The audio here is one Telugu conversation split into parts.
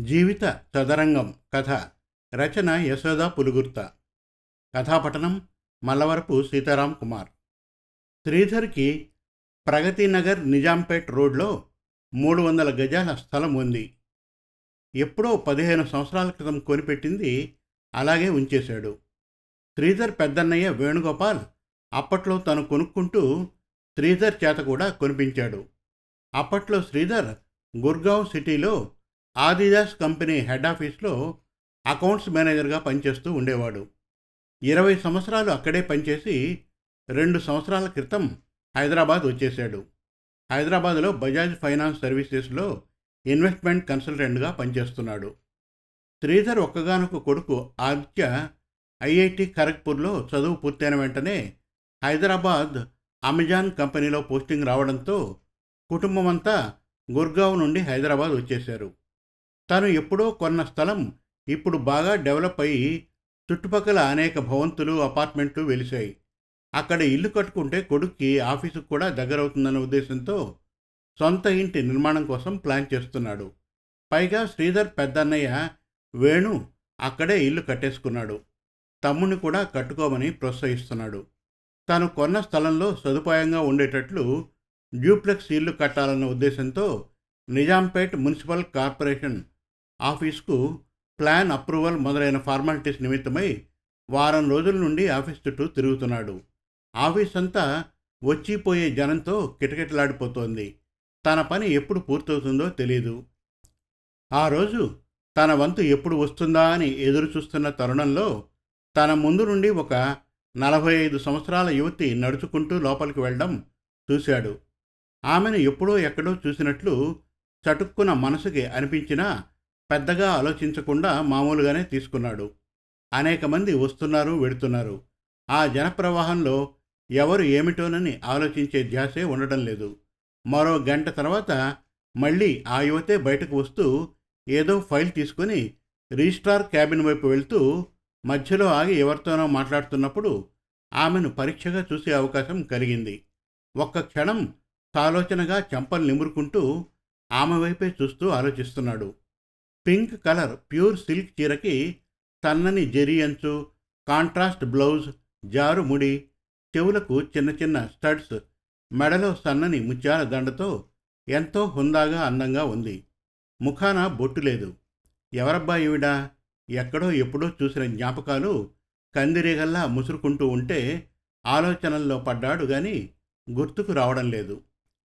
జీవిత చదరంగం కథ రచన యశోద పులుగుర్త. కథాపఠనం మల్లవరపు సీతారాం కుమార్. శ్రీధర్కి ప్రగతి నగర్ నిజాంపేట్ రోడ్లో మూడు వందల గజాల స్థలం ఉంది. ఎప్పుడో పదిహేను సంవత్సరాల క్రితం కొనిపెట్టింది అలాగే ఉంచేశాడు. శ్రీధర్ పెద్దన్నయ్య వేణుగోపాల్ అప్పట్లో తను కొనుక్కుంటూ శ్రీధర్ చేత కూడా కొనిపించాడు. అప్పట్లో శ్రీధర్ గుర్గావ్ సిటీలో ఆదిదాస్ కంపెనీ హెడ్ ఆఫీస్లో అకౌంట్స్ మేనేజర్గా పనిచేస్తూ ఉండేవాడు. ఇరవై సంవత్సరాలు అక్కడే పనిచేసి రెండు సంవత్సరాల క్రితం హైదరాబాద్ వచ్చేశాడు. హైదరాబాద్లో బజాజ్ ఫైనాన్స్ సర్వీసెస్లో ఇన్వెస్ట్మెంట్ కన్సల్టెంట్గా పనిచేస్తున్నాడు. శ్రీధర్ ఒక్కగానొక కొడుకు ఆదిత్య ఐఐటి ఖరగ్పూర్లో చదువు పూర్తయిన వెంటనే హైదరాబాద్ అమెజాన్ కంపెనీలో పోస్టింగ్ రావడంతో కుటుంబం అంతా గుర్గావ్ నుండి హైదరాబాద్ వచ్చేశారు. తను ఎప్పుడో కొన్న స్థలం ఇప్పుడు బాగా డెవలప్ అయ్యి చుట్టుపక్కల అనేక భవంతులు అపార్ట్మెంట్లు వెలిశాయి. అక్కడ ఇల్లు కట్టుకుంటే కొడుక్కి ఆఫీసుకు కూడా దగ్గరవుతుందన్న ఉద్దేశంతో సొంత ఇంటి నిర్మాణం కోసం ప్లాన్ చేస్తున్నాడు. పైగా శ్రీధర్ పెద్దన్నయ్య వేణు అక్కడే ఇల్లు కట్టేసుకున్నాడు. తమ్ముని కూడా కట్టుకోమని ప్రోత్సహిస్తున్నాడు. తాను కొన్న స్థలంలో సదుపాయంగా ఉండేటట్లు డ్యూప్లెక్స్ ఇల్లు కట్టాలన్న ఉద్దేశంతో నిజాంపేట్ మున్సిపల్ కార్పొరేషన్ ఆఫీస్కు ప్లాన్ అప్రూవల్ మొదలైన ఫార్మాలిటీస్ నిమిత్తమై వారం రోజుల నుండి ఆఫీస్ చుట్టూ తిరుగుతున్నాడు. ఆఫీస్ అంతా వచ్చిపోయే జనంతో కిటకిటలాడిపోతోంది. తన పని ఎప్పుడు పూర్తవుతుందో తెలియదు ఆ రోజు తన వంతు ఎప్పుడు వస్తుందా అని ఎదురు చూస్తున్న తరుణంలో తన ముందు నుండి ఒక నలభై ఐదు సంవత్సరాల యువతి నడుచుకుంటూ లోపలికి వెళ్ళడం చూశాడు. ఆమెను ఎప్పుడో ఎక్కడో చూసినట్లు చటుక్కున మనసుకి అనిపించినా పెద్దగా ఆలోచించకుండా మామూలుగానే తీసుకున్నాడు. అనేక మంది వస్తున్నారు వెడుతున్నారు ఆ జనప్రవాహంలో ఎవరు ఏమిటోనని ఆలోచించే ధ్యాసే ఉండడం లేదు. మరో గంట తర్వాత మళ్ళీ ఆ యువతే బయటకు వస్తూ ఏదో ఫైల్ తీసుకుని రిజిస్ట్రార్ క్యాబిన్ వైపు వెళ్తూ మధ్యలో ఆగి ఎవరితోనో మాట్లాడుతున్నప్పుడు ఆమెను పరీక్షగా చూసే అవకాశం కలిగింది. ఒక్క క్షణం సాలోచనగా చెంపలు నిమురుకుంటూ ఆమె వైపే చూస్తూ ఆలోచిస్తున్నాడు. పింక్ కలర్ ప్యూర్ సిల్క్ చీరకి సన్నని జెరీ అంచు కాంట్రాస్ట్ బ్లౌజ్ జారు ముడి చెవులకు చిన్న చిన్న స్టడ్స్ మెడలో సన్నని ముత్యాల దండతో ఎంతో హుందాగా అందంగా ఉంది. ముఖాన బొట్టు లేదు. ఎవరబ్బా ఈవిడా? ఎక్కడో ఎప్పుడో చూసిన జ్ఞాపకాలు కందిరీగల్లా ముసురుకుంటూ ఉంటే ఆలోచనల్లో పడ్డాడు గాని గుర్తుకు రావడం లేదు.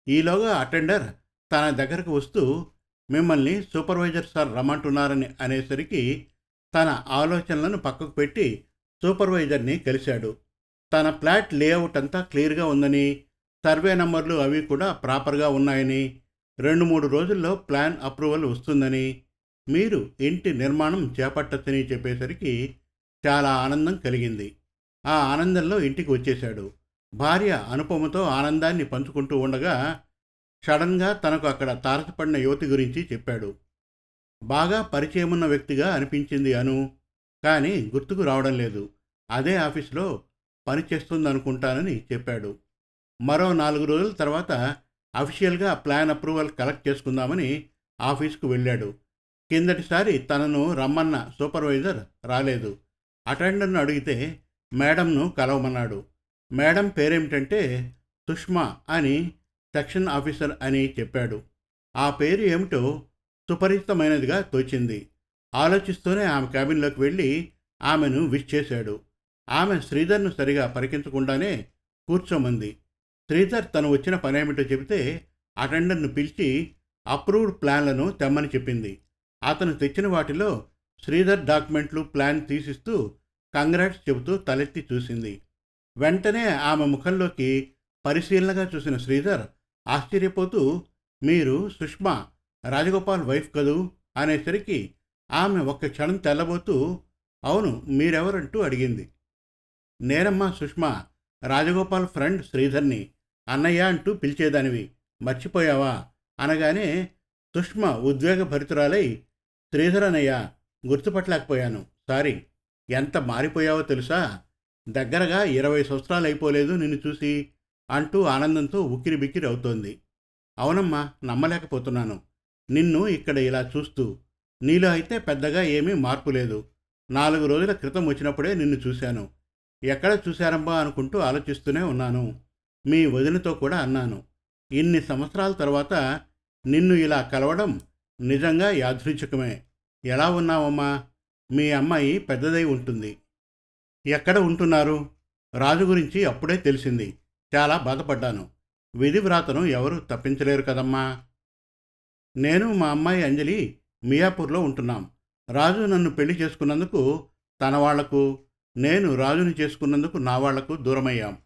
ఈలోగా అటెండర్ తన దగ్గరకు వస్తూ మిమ్మల్ని సూపర్వైజర్ సార్ రమ్మంటున్నారని అనేసరికి తన ఆలోచనలను పక్కకు పెట్టి సూపర్వైజర్ని కలిశాడు. తన ఫ్లాట్ లేఅవుట్ అంతా క్లియర్గా ఉందని సర్వే నంబర్లు అవి కూడా ప్రాపర్గా ఉన్నాయని రెండు మూడు రోజుల్లో ప్లాన్ అప్రూవల్ వస్తుందని మీరు ఇంటి నిర్మాణం చేపట్టచ్చని చెప్పేసరికి చాలా ఆనందం కలిగింది. ఆ ఆనందంలో ఇంటికి వచ్చేశాడు. భార్య అనుపమతో ఆనందాన్ని పంచుకుంటూ ఉండగా సడన్గా తనకు అక్కడ తారసపడిన యువతి గురించి చెప్పాడు. బాగా పరిచయమున్న వ్యక్తిగా అనిపించింది అను కానీ గుర్తుకు రావడం లేదు. అదే ఆఫీస్లో పనిచేస్తుందనుకుంటానని చెప్పాడు. మరో నాలుగు రోజుల తర్వాత అఫీషియల్గా ప్లాన్ అప్రూవల్ కలెక్ట్ చేసుకుందామని ఆఫీస్కు వెళ్ళాడు. కిందటిసారి తనను రమ్మన్న సూపర్వైజర్ రాలేదు. అటెండర్ను అడిగితే మేడంను కలవమన్నాడు. మేడం పేరేమిటంటే సుష్మా అని సెక్షన్ ఆఫీసర్ అని చెప్పాడు. ఆ పేరు ఏమిటో సుపరిచితమైనదిగా తోచింది. ఆలోచిస్తూనే ఆమె క్యాబిన్లోకి వెళ్ళి ఆమెను విష్ చేశాడు. ఆమె శ్రీధర్ను సరిగా పరికించకుండానే కూర్చోమంది. శ్రీధర్ తను వచ్చిన పనేమిటో చెబితే అటెండర్ను పిలిచి అప్రూవ్డ్ ప్లాన్లను తెమ్మని చెప్పింది. అతను తెచ్చిన వాటిలో శ్రీధర్ డాక్యుమెంట్లు ప్లాన్ తీసిస్తూ కంగ్రాట్స్ చెబుతూ తలెత్తి చూసింది. వెంటనే ఆమె ముఖంలోకి పరిశీలనగా చూసిన శ్రీధర్ ఆశ్చర్యపోతూ మీరు సుష్మా రాజగోపాల్ వైఫ్ కదూ? అనేసరికి ఆమె ఒక్క క్షణం తెల్లబోతూ అవును మీరెవరంటూ అడిగింది. నేనమ్మా సుష్మా రాజగోపాల్ ఫ్రెండ్ శ్రీధర్ని. అన్నయ్య అంటూ పిలిచేదానివి. మర్చిపోయావా? అనగానే సుష్మ ఉద్వేగభరితురాలై శ్రీధర్ అన్నయ్య గుర్తుపట్టలేకపోయాను. సారీ. ఎంత మారిపోయావో తెలుసా? దగ్గరగా ఇరవై సంవత్సరాలు అయిపోలేదు నిన్ను చూసి అంటూ ఆనందంతో ఉక్కిరి బిక్కిరి అవుతోంది. అవునమ్మా నమ్మలేకపోతున్నాను. నిన్ను ఇక్కడ ఇలా చూస్తూ నీలో అయితే పెద్దగా ఏమీ మార్పు లేదు. నాలుగు రోజుల క్రితం వచ్చినప్పుడే నిన్ను చూశాను. ఎక్కడ చూశారమ్మా అనుకుంటూ ఆలోచిస్తూనే ఉన్నాను. మీ వదినతో కూడా అన్నాను. ఇన్ని సంవత్సరాల తర్వాత నిన్ను ఇలా కలవడం నిజంగా యాదృచ్ఛికమే. ఎలా ఉన్నావమ్మా? మీ అమ్మాయి పెద్దదై ఉంటుంది. ఎక్కడ ఉంటున్నారు? రాజు గురించి అప్పుడే తెలిసింది. చాలా బాధపడ్డాను. విధి వ్రాతను ఎవరు తప్పించలేరు కదమ్మా? నేను మా అమ్మాయి అంజలి మియాపూర్లో ఉంటున్నాం. రాజు నన్ను పెళ్ళి చేసుకున్నందుకు తన వాళ్ళకు నేను రాజుని చేసుకున్నందుకు నా వాళ్ళకు దూరమయ్యాం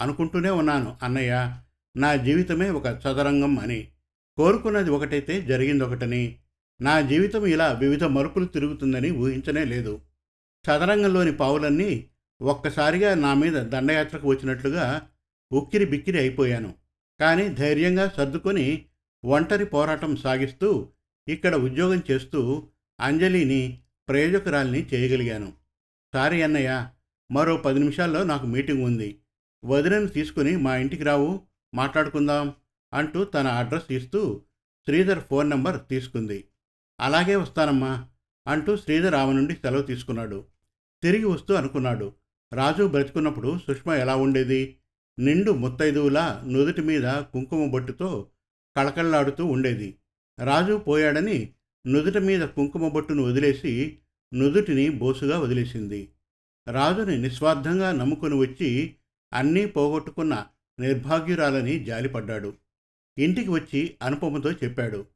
అనుకుంటూనే ఉన్నాను అన్నయ్య. నా జీవితమే ఒక చదరంగం అని. కోరుకున్నది ఒకటైతే జరిగింది ఒకటని నా జీవితం ఇలా వివిధ మరుపులు తిరుగుతుందని ఊహించనే లేదు. చదరంగంలోని పావులన్నీ ఒక్కసారిగా నా మీద దండయాత్రకు వచ్చినట్లుగా ఉక్కిరి బిక్కిరి అయిపోయాను. కానీ ధైర్యంగా సర్దుకొని ఒంటరి పోరాటం సాగిస్తూ ఇక్కడ ఉద్యోగం చేస్తూ అంజలిని ప్రయోజకురాల్ని చేయగలిగాను. సారీ అన్నయ్య మరో పది నిమిషాల్లో నాకు మీటింగ్ ఉంది. వదినను తీసుకుని మా ఇంటికి రావు మాట్లాడుకుందాం అంటూ తన అడ్రస్ ఇస్తూ శ్రీధర్ ఫోన్ నంబర్ తీసుకుంది. అలాగే వస్తానమ్మా అంటూ శ్రీధర్ ఆమె నుండి సెలవు తీసుకున్నాడు. తిరిగి వస్తూ అనుకున్నాడు. రాజు బ్రతుకున్నప్పుడు సుష్మ ఎలా ఉండేది? నిండు ముత్తైదువులా నుదుటి మీద కుంకుమ బొట్టుతో కళకళలాడుతూ ఉండేది. రాజు పోయాడని నుదుటి మీద కుంకుమ బొట్టును వదిలేసి నుదుటిని బోసుగా వదిలేసింది. రాజుని నిస్వార్థంగా నమ్ముకుని వచ్చి అన్నీ పోగొట్టుకున్న నిర్భాగ్యురాలని జాలిపడ్డాడు. ఇంటికి వచ్చి అనుపమతో చెప్పాడు.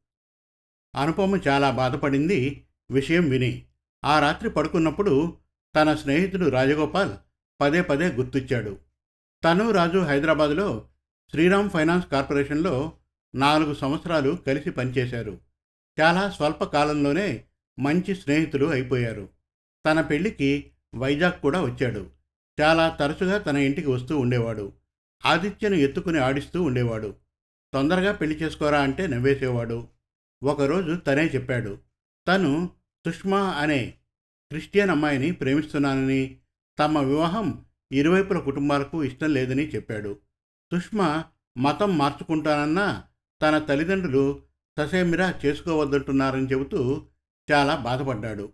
అనుపమ చాలా బాధపడింది. విషయం విని. ఆ రాత్రి పడుకున్నప్పుడు తన స్నేహితుడు రాజగోపాల్ పదే పదే గుర్తొచ్చాడు. తను రాజు హైదరాబాదులో శ్రీరామ్ ఫైనాన్స్ కార్పొరేషన్లో నాలుగు సంవత్సరాలు కలిసి పనిచేశారు. చాలా స్వల్ప కాలంలోనే మంచి స్నేహితులు అయిపోయారు. తన పెళ్ళికి వైజాగ్ కూడా వచ్చాడు. చాలా తరచుగా తన ఇంటికి వస్తూ ఉండేవాడు. ఆదిత్యను ఎత్తుకుని ఆడిస్తూ ఉండేవాడు. తొందరగా పెళ్ళి చేసుకోరా అంటే నవ్వేసేవాడు. ఒకరోజు తనే చెప్పాడు తను సుష్మా అనే క్రిస్టియన్ అమ్మాయిని ప్రేమిస్తున్నానని తమ వివాహం ఇరువైపుల కుటుంబాలకు ఇష్టం లేదని చెప్పాడు. సుష్మా మతం మార్చుకుంటానన్నా తన తల్లిదండ్రులు ససేమిరా చేసుకోవద్దంటున్నారని చెబుతూ చాలా బాధపడ్డాడు.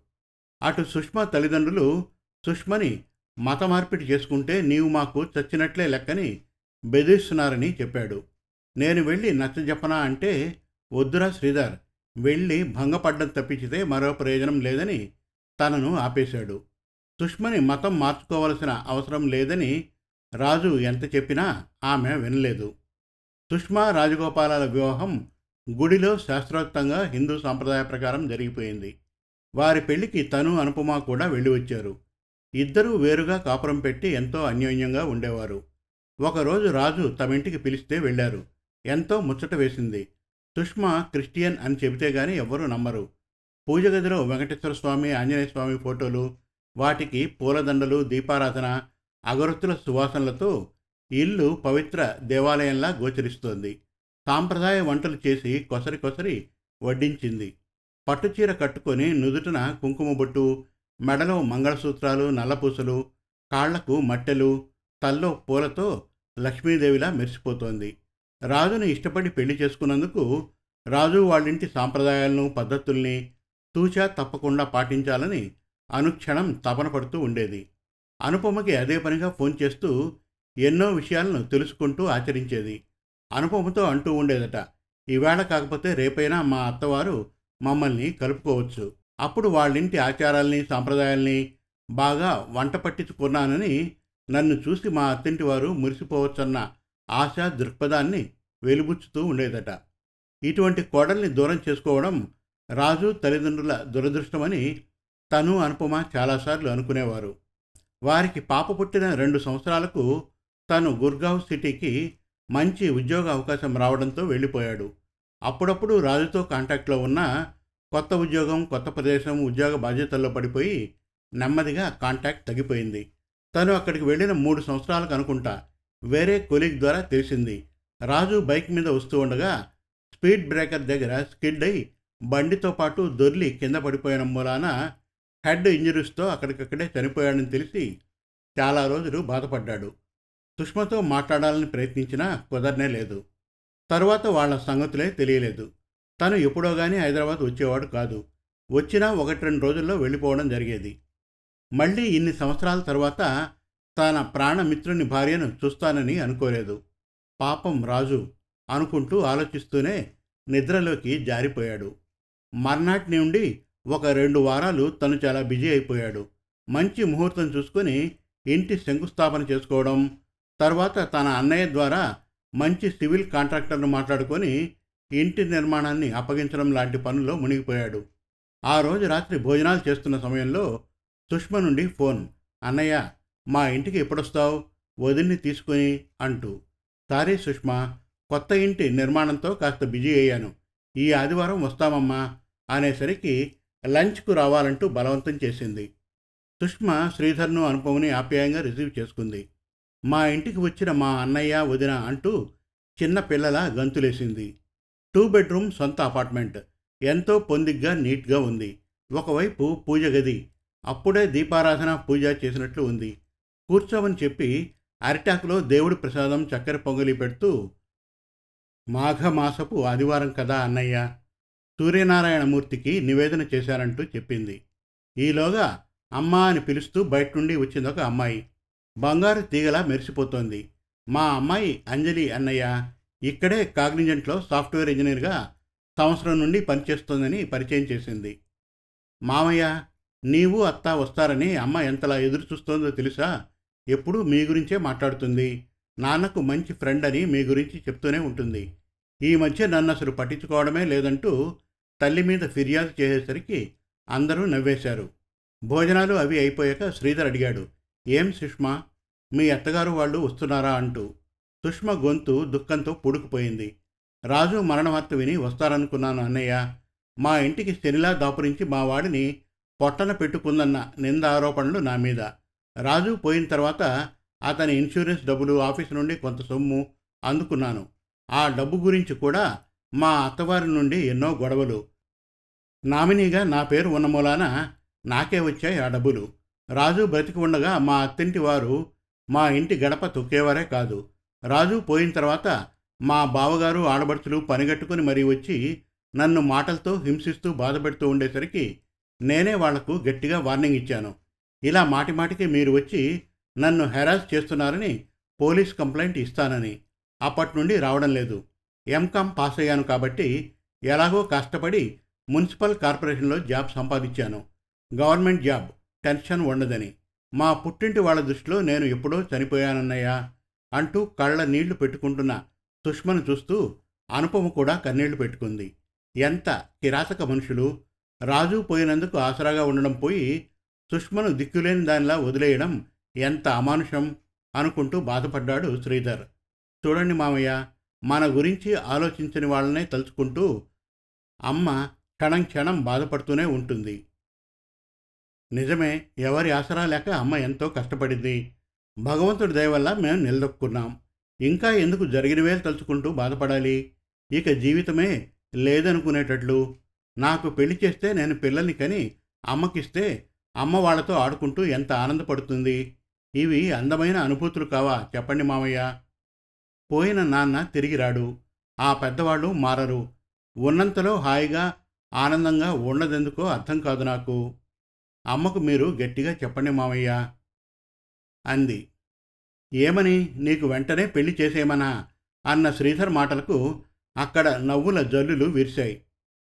అటు సుష్మా తల్లిదండ్రులు సుష్మని మత మార్పిడి చేసుకుంటే నీవు మాకు చచ్చినట్లే లెక్కని బెదిరిస్తున్నారని చెప్పాడు. నేను వెళ్ళి నచ్చజెప్పనా అంటే వద్దురా శ్రీధర్ వెళ్ళి భంగపడ్డం తప్పించితే మరో ప్రయోజనం లేదని తనను ఆపేశాడు. సుష్మని మతం మార్చుకోవలసిన అవసరం లేదని రాజు ఎంత చెప్పినా ఆమె వినలేదు. సుష్మా రాజగోపాలాల వివాహం గుడిలో శాస్త్రోక్తంగా హిందూ సాంప్రదాయ ప్రకారం జరిగిపోయింది. వారి పెళ్ళికి తను అనుపమ కూడా వెళ్ళి వచ్చారు. ఇద్దరూ వేరుగా కాపురం పెట్టి ఎంతో అన్యోన్యంగా ఉండేవారు. ఒకరోజు రాజు తమ ఇంటికి పిలిస్తే వెళ్ళారు. ఎంతో ముచ్చట వేసింది. సుష్మా క్రిస్టియన్ అని చెబితే గాని ఎవ్వరూ నమ్మరు. పూజ గదిలో వెంకటేశ్వర స్వామి ఆంజనేయ స్వామి ఫోటోలు వాటికి పూలదండలు దీపారాధన అగరొత్తుల సువాసనలతో ఇల్లు పవిత్ర దేవాలయంలా గోచరిస్తోంది. సాంప్రదాయ వంటలు చేసి కొసరి కొసరి వడ్డించింది. పట్టుచీర కట్టుకొని నుదుటన కుంకుమ బొట్టు మెడలో మంగళసూత్రాలు నల్లపూసలు కాళ్ళకు మట్టెలు తల్లో పూలతో లక్ష్మీదేవిలా మెరిసిపోతోంది. రాజుని ఇష్టపడి పెళ్ళి చేసుకున్నందుకు రాజు వాళ్ళింటి సాంప్రదాయాలను పద్ధతుల్ని తూచా తప్పకుండా పాటించాలని అనుక్షణం తపన పడుతూ ఉండేది. అనుపమకి అదే పనిగా ఫోన్ చేస్తూ ఎన్నో విషయాలను తెలుసుకుంటూ ఆచరించేది. అనుపమతో అంటూ ఉండేదట ఈవేళ కాకపోతే రేపైనా మా అత్తవారు మమ్మల్ని కలుపుకోవచ్చు. అప్పుడు వాళ్ళింటి ఆచారాల్ని సాంప్రదాయాల్ని బాగా వంట పట్టించుకున్నానని నన్ను చూసి మా అత్తింటి వారు మురిసిపోవచ్చన్న ఆశా దృక్పథాన్ని వెలుబుచ్చుతూ ఉండేదట. ఇటువంటి కోడల్ని దూరం చేసుకోవడం రాజు తల్లిదండ్రుల దురదృష్టమని తను అనుపమ చాలాసార్లు అనుకునేవారు. వారికి పాప పుట్టిన రెండు సంవత్సరాలకు తను గుర్గావ్ సిటీకి మంచి ఉద్యోగ అవకాశం రావడంతో వెళ్ళిపోయాడు. అప్పుడప్పుడు రాజుతో కాంటాక్ట్లో ఉన్న కొత్త ఉద్యోగం కొత్త ప్రదేశం ఉద్యోగ బాధ్యతల్లో పడిపోయి నెమ్మదిగా కాంటాక్ట్ తగ్గిపోయింది. తను అక్కడికి వెళ్ళిన మూడు సంవత్సరాలకు అనుకుంటా వేరే కొలీగ్ ద్వారా తెలిసింది. రాజు బైక్ మీద వస్తూ ఉండగా స్పీడ్ బ్రేకర్ దగ్గర స్కిడ్ అయి బండితో పాటు దొర్లి కింద పడిపోయిన మూలాన హెడ్ ఇంజరీస్తో అక్కడికక్కడే చనిపోయాడని తెలిసి చాలా రోజులు బాధపడ్డాడు. సుష్మతో మాట్లాడాలని ప్రయత్నించినా కుదరనే లేదు. తరువాత వాళ్ళ సంగతులే తెలియలేదు. తను ఎప్పుడో కానీ హైదరాబాద్ వచ్చేవాడు కాదు. వచ్చినా ఒకటి రెండు రోజుల్లో వెళ్ళిపోవడం జరిగేది. మళ్ళీ ఇన్ని సంవత్సరాల తర్వాత తన ప్రాణమిత్రుని భార్యను చూస్తానని అనుకోలేదు. పాపం రాజు అనుకుంటూ ఆలోచిస్తూనే నిద్రలోకి జారిపోయాడు. మర్నాటి నుండి ఒక రెండు వారాలు తను చాలా బిజీ అయిపోయాడు. మంచి ముహూర్తం చూసుకొని ఇంటి శంకుస్థాపన చేసుకోవడం తర్వాత తన అన్నయ్య ద్వారా మంచి సివిల్ కాంట్రాక్టర్ను మాట్లాడుకొని ఇంటి నిర్మాణాన్ని అప్పగించడం లాంటి పనుల్లో మునిగిపోయాడు. ఆ రోజు రాత్రి భోజనాలు చేస్తున్న సమయంలో సుష్మ నుండి ఫోన్ అన్నయ్య మా ఇంటికి ఎప్పుడొస్తావు? వదిన్ని తీసుకుని అంటూ. సారీ సుష్మా కొత్త ఇంటి నిర్మాణంతో కాస్త బిజీ అయ్యాను. ఈ ఆదివారం వస్తామమ్మా అనేసరికి లంచ్కు రావాలంటూ బలవంతం చేసింది. సుష్మ శ్రీధర్ను అనుపమని ఆప్యాయంగా రిసీవ్ చేసుకుంది. మా ఇంటికి వచ్చిన మా అన్నయ్య వదిన అంటూ చిన్న పిల్లల గంతులేసింది. టూ బెడ్రూమ్ సొంత అపార్ట్మెంట్. ఎంతో పొందిగ్గా నీట్గా ఉంది. ఒకవైపు పూజ గది. అప్పుడే దీపారాధన పూజ చేసినట్లు ఉంది. కూర్చోవని చెప్పి అరిటాకులో దేవుడి ప్రసాదం చక్కెర పొంగలి పెడుతూ మాఘమాసపు ఆదివారం కదా అన్నయ్య సూర్యనారాయణమూర్తికి నివేదన చేశారంటూ చెప్పింది. ఈలోగా అమ్మా అని పిలుస్తూ బయట నుండి వచ్చిందొక అమ్మాయి. బంగారు తీగలా మెరిసిపోతోంది. మా అమ్మాయి అంజలి అన్నయ్య ఇక్కడే కాగ్నిజెంట్లో సాఫ్ట్వేర్ ఇంజనీర్గా సంవత్సరం నుండి పనిచేస్తోందని పరిచయం చేసింది. మామయ్య నీవు అత్త వస్తారని అమ్మ ఎంతలా ఎదురు చూస్తోందో తెలుసా? ఎప్పుడూ మీ గురించే మాట్లాడుతుంది. నాన్నకు మంచి ఫ్రెండ్ అని మీ గురించి చెప్తూనే ఉంటుంది. ఈ మధ్య నన్ను అసలు పట్టించుకోవడమే లేదంటూ తల్లి మీద ఫిర్యాదు చేసేసరికి అందరూ నవ్వేశారు. భోజనాలు అవి అయిపోయాక శ్రీధర్ అడిగాడు ఏం సుష్మా? మీ అత్తగారు వాళ్ళు వస్తున్నారా? అంటూ. సుష్మ గొంతు దుఃఖంతో పూడుకుపోయింది. రాజు మరణవార్త విని వస్తారనుకున్నాను అన్నయ్య. మా ఇంటికి శనిలా దాపురించి మా వాడిని పొట్టన పెట్టుకుందన్న నింద ఆరోపణలు నా మీద. రాజు పోయిన తర్వాత అతని ఇన్సూరెన్స్ డబ్బులు ఆఫీస్ నుండి కొంత సొమ్ము అందుకున్నాను. ఆ డబ్బు గురించి కూడా మా అత్తవారి నుండి ఎన్నో గొడవలు. నామినీగా నా పేరు ఉన్న మూలాన నాకే వచ్చాయి ఆ డబ్బులు. రాజు బ్రతికి ఉండగా మా అత్తింటి వారు మా ఇంటి గడప తొక్కేవారే కాదు. రాజు పోయిన తర్వాత మా బావగారు ఆడబడుచులు పనిగట్టుకుని మరీ వచ్చి నన్ను మాటలతో హింసిస్తూ బాధపెడుతూ ఉండేసరికి నేనే వాళ్ళకు గట్టిగా వార్నింగ్ ఇచ్చాను. ఇలా మాటిమాటికి మీరు వచ్చి నన్ను హెరాస్ చేస్తున్నారని పోలీస్ కంప్లైంట్ ఇస్తానని అప్పటి నుండి రావడం లేదు. ఎంకామ్ పాస్ అయ్యాను కాబట్టి ఎలాగో కష్టపడి మున్సిపల్ కార్పొరేషన్లో జాబ్ సంపాదించాను. గవర్నమెంట్ జాబ్ టెన్షన్ ఉండదని. మా పుట్టింటి వాళ్ళ దృష్టిలో నేను ఎప్పుడో చనిపోయానన్నయ్యా అంటూ కళ్ళ నీళ్ళు పెట్టుకుంటున్న సుష్మను చూస్తూ అనుపమ కూడా కన్నీళ్ళు పెట్టుకుంది. ఎంత కిరాతక మనుషులు! రాజు పోయినందుకు ఆసరాగా ఉండడం పోయి సుష్మను దిక్కులేని దానిలా వదిలేయడం ఎంత అమానుషం అనుకుంటూ బాధపడ్డాడు శ్రీధర్. చూడండి మామయ్య మన గురించి ఆలోచించని వాళ్ళనే తలుచుకుంటూ అమ్మ క్షణం క్షణం బాధపడుతూనే ఉంటుంది. నిజమే ఎవరి ఆసరా లేక అమ్మ ఎంతో కష్టపడింది. భగవంతుడి దయ వల్ల మేము నిలదొక్కున్నాం. ఇంకా ఎందుకు జరిగినవే తలుచుకుంటూ బాధపడాలి? ఇక జీవితమే లేదనుకునేటట్లు. నాకు పెళ్ళి చేస్తే నేను పిల్లల్ని కని అమ్మకిస్తే అమ్మ వాళ్ళతో ఆడుకుంటూ ఎంత ఆనందపడుతుంది? ఇవి అందమైన అనుభూతులు కావా? చెప్పండి మామయ్య. పోయిన నాన్న తిరిగి రాడు. ఆ పెద్దవాళ్ళు మారరు. ఉన్నంతలో హాయిగా ఆనందంగా ఉండదెందుకో అర్థం కాదు నాకు. అమ్మకు మీరు గట్టిగా చెప్పండి మామయ్య అంది. ఏమని? నీకు వెంటనే పెళ్ళి చేసేయమనా? అన్న శ్రీధర్ మాటలకు అక్కడ నవ్వుల జల్లులు విరిశాయి.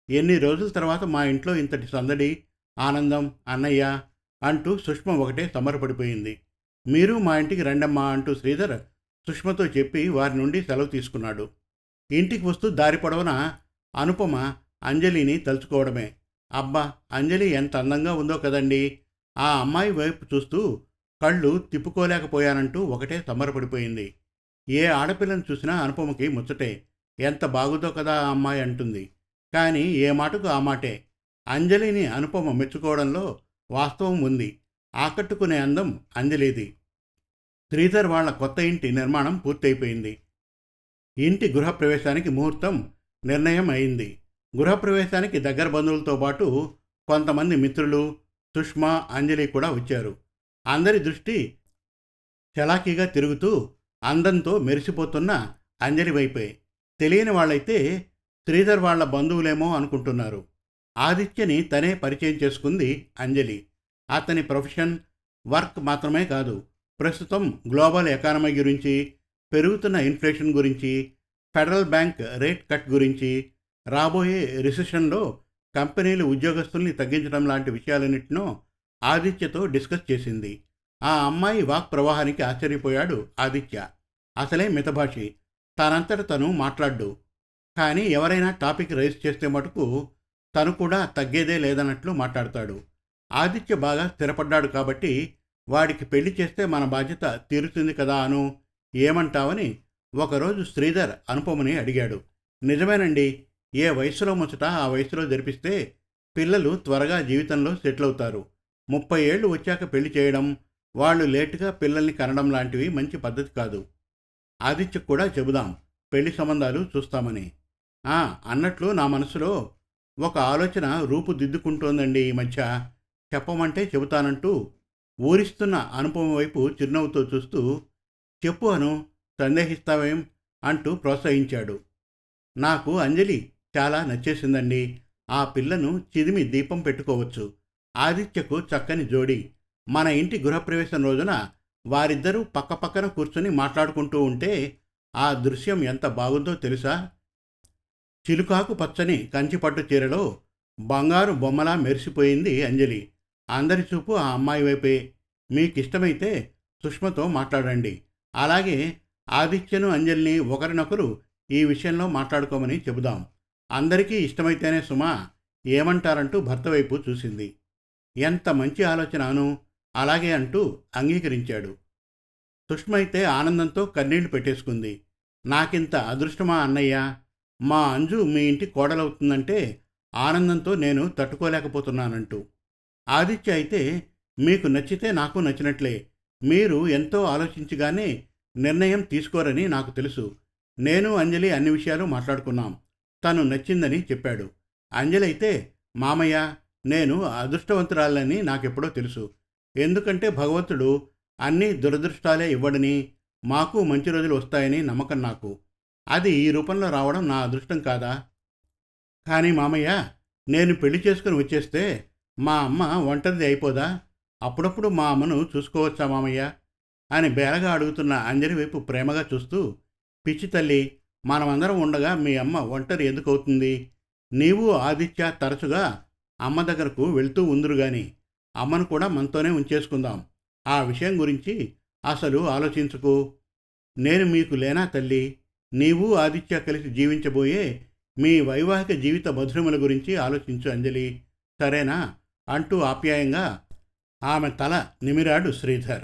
ఎన్ని రోజుల తర్వాత మా ఇంట్లో ఇంతటి సందడి ఆనందం అన్నయ్య అంటూ సుష్మ ఒకటే సమరపడిపోయింది మీరు మా ఇంటికి రండమ్మా అంటూ శ్రీధర్ సుష్మతో చెప్పి వారి నుండి సెలవు తీసుకున్నాడు. ఇంటికి వస్తూ దారి పొడవున అనుపమ అంజలిని తలుచుకోవడమే. అబ్బా అంజలి ఎంత అందంగా ఉందో కదండి. ఆ అమ్మాయి వైపు చూస్తూ కళ్ళు తిప్పుకోలేకపోయానంటూ ఒకటే సమరపడిపోయింది ఏ ఆడపిల్లను చూసినా అనుపమకి ముచ్చటే ఎంత బాగుందో కదా ఆ అమ్మాయి అంటుంది. కానీ ఏ మాటకు ఆ మాటే. అంజలిని అనుపమ మెచ్చుకోవడంలో వాస్తవం ఉంది. ఆకట్టుకునే అందం అంజలిది. శ్రీధర్ వాళ్ళ కొత్త ఇంటి నిర్మాణం పూర్తయిపోయింది. ఇంటి గృహప్రవేశానికి ముహూర్తం నిర్ణయం అయింది గృహప్రవేశానికి దగ్గర బంధువులతో పాటు కొంతమంది మిత్రులు సుష్మా అంజలి కూడా వచ్చారు. అందరి దృష్టి చలాకీగా తిరుగుతూ అందంతో మెరిసిపోతున్న అంజలి వైపే. తెలియని వాళ్ళైతే శ్రీధర్ వాళ్ళ బంధువులేమో అనుకుంటున్నారు. ఆదిత్యని తనే పరిచయం చేసుకుంది అంజలి. అతని ప్రొఫెషన్ వర్క్ మాత్రమే కాదు. ప్రస్తుతం గ్లోబల్ ఎకానమీ గురించి పెరుగుతున్న ఇన్ఫ్లేషన్ గురించి ఫెడరల్ బ్యాంక్ రేట్ కట్ గురించి రాబోయే రిసెషన్లో కంపెనీలు ఉద్యోగస్తుల్ని తగ్గించడం లాంటి విషయాలన్నింటినో ఆదిత్యతో డిస్కస్ చేసింది. ఆ అమ్మాయి వాక్ ప్రవాహానికి ఆశ్చర్యపోయాడు ఆదిత్య. అసలే మితభాషి. తనంతట తను మాట్లాడ్డు. కానీ ఎవరైనా టాపిక్ రైజ్ చేస్తే మటుకు తను కూడా తగ్గేదే లేదన్నట్లు మాట్లాడతాడు. ఆదిత్య బాగా స్థిరపడ్డాడు కాబట్టి వాడికి పెళ్ళి చేస్తే మన బాధ్యత తీరుతుంది కదా అను ఏమంటావని ఒకరోజు శ్రీధర్ అనుపమని అడిగాడు. నిజమేనండి ఏ వయసులో ముచ్చట ఆ వయసులో జరిపిస్తే పిల్లలు త్వరగా జీవితంలో సెటిల్ అవుతారు ముప్పై ఏళ్ళు వచ్చాక పెళ్ళి చేయడం వాళ్ళు లేటుగా పిల్లల్ని కనడం లాంటివి మంచి పద్ధతి కాదు. ఆదిత్య కూడా చెబుదాం పెళ్ళి సంబంధాలు చూస్తామని. అన్నట్లు నా మనసులో ఒక ఆలోచన రూపుదిద్దుకుంటోందండి ఈ మధ్య. చెప్పమంటే చెబుతానంటూ ఊరిస్తున్న అనుపమ వైపు చిరునవ్వుతో చూస్తూ చెప్పు అను సందేహిస్తావేం? అంటూ ప్రోత్సహించాడు. నాకు అంజలి చాలా నచ్చేసిందండి. ఆ పిల్లను చిదిమి దీపం పెట్టుకోవచ్చు. ఆదిత్యకు చక్కని జోడి. మన ఇంటి గృహప్రవేశం రోజున వారిద్దరూ పక్కపక్కన కూర్చొని మాట్లాడుకుంటూ ఉంటే ఆ దృశ్యం ఎంత బాగుందో తెలుసా? చిలుకాకు పచ్చని కంచిపట్టు చీరలో బంగారు బొమ్మలా మెరిసిపోయింది అంజలి. అందరి చూపు ఆ అమ్మాయి వైపే. మీకు ఇష్టమైతే సుష్మతో మాట్లాడండి. అలాగే ఆదిత్యను అంజలిని ఒకరినొకరు ఈ విషయంలో మాట్లాడుకోమని చెబుదాం. అందరికీ ఇష్టమైతేనే సుమా ఏమంటారంటూ భర్త వైపు చూసింది. ఎంత మంచి ఆలోచన అను? అలాగే అంటూ అంగీకరించాడు. సుష్మ అయితే ఆనందంతో కన్నీళ్ళు పెట్టేసుకుంది. నాకింత అదృష్టమా అన్నయ్య? మా అంజు మీ ఇంటి కోడలవుతుందంటే ఆనందంతో నేను తట్టుకోలేకపోతున్నానంటూ. ఆదిత్య అయితే మీకు నచ్చితే నాకు నచ్చినట్లే. మీరు ఎంతో ఆలోచించగానే నిర్ణయం తీసుకోరని నాకు తెలుసు. నేను అంజలి అన్ని విషయాలు మాట్లాడుకున్నాం. తను నచ్చిందని చెప్పాడు. అంజలి అయితే మామయ్య నేను అదృష్టవంతురాలని నాకెప్పుడో తెలుసు. ఎందుకంటే భగవంతుడు అన్ని దురదృష్టాలే ఇవ్వడని మాకు మంచి రోజులు వస్తాయని నమ్మకం నాకు. అది ఈ రూపంలో రావడం నా అదృష్టం కాదా? కానీ మామయ్య నేను పెళ్ళి చేసుకుని వచ్చేస్తే మా అమ్మ ఒంటరిది అయిపోదా? అప్పుడప్పుడు మా అమ్మను చూసుకోవచ్చా మామయ్య? అని బేరగా అడుగుతున్న అంజలి వైపు ప్రేమగా చూస్తూ పిచ్చి తల్లి మనమందరం ఉండగా మీ అమ్మ ఒంటరి ఎందుకు అవుతుంది? నీవు ఆదిత్య తరచుగా అమ్మ దగ్గరకు వెళ్తూ ఉందురు గాని అమ్మను కూడా మనతోనే ఉంచేసుకుందాం. ఆ విషయం గురించి అసలు ఆలోచించుకు. నేను మీకు లేనా తల్లి? నీవు ఆదిత్య కలిసి జీవించబోయే మీ వైవాహిక జీవిత మధురముల గురించి ఆలోచించు అంజలి. సరేనా? అంటూ ఆప్యాయంగా ఆమె తల నిమిరాడు శ్రీధర్.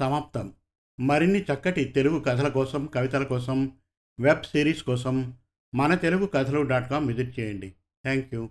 సమాప్తం. మరిన్ని చక్కటి తెలుగు కథల కోసం కవితల కోసం వెబ్ సిరీస్ కోసం మన Telugu Kathalu dot com visit చేయండి. Thank you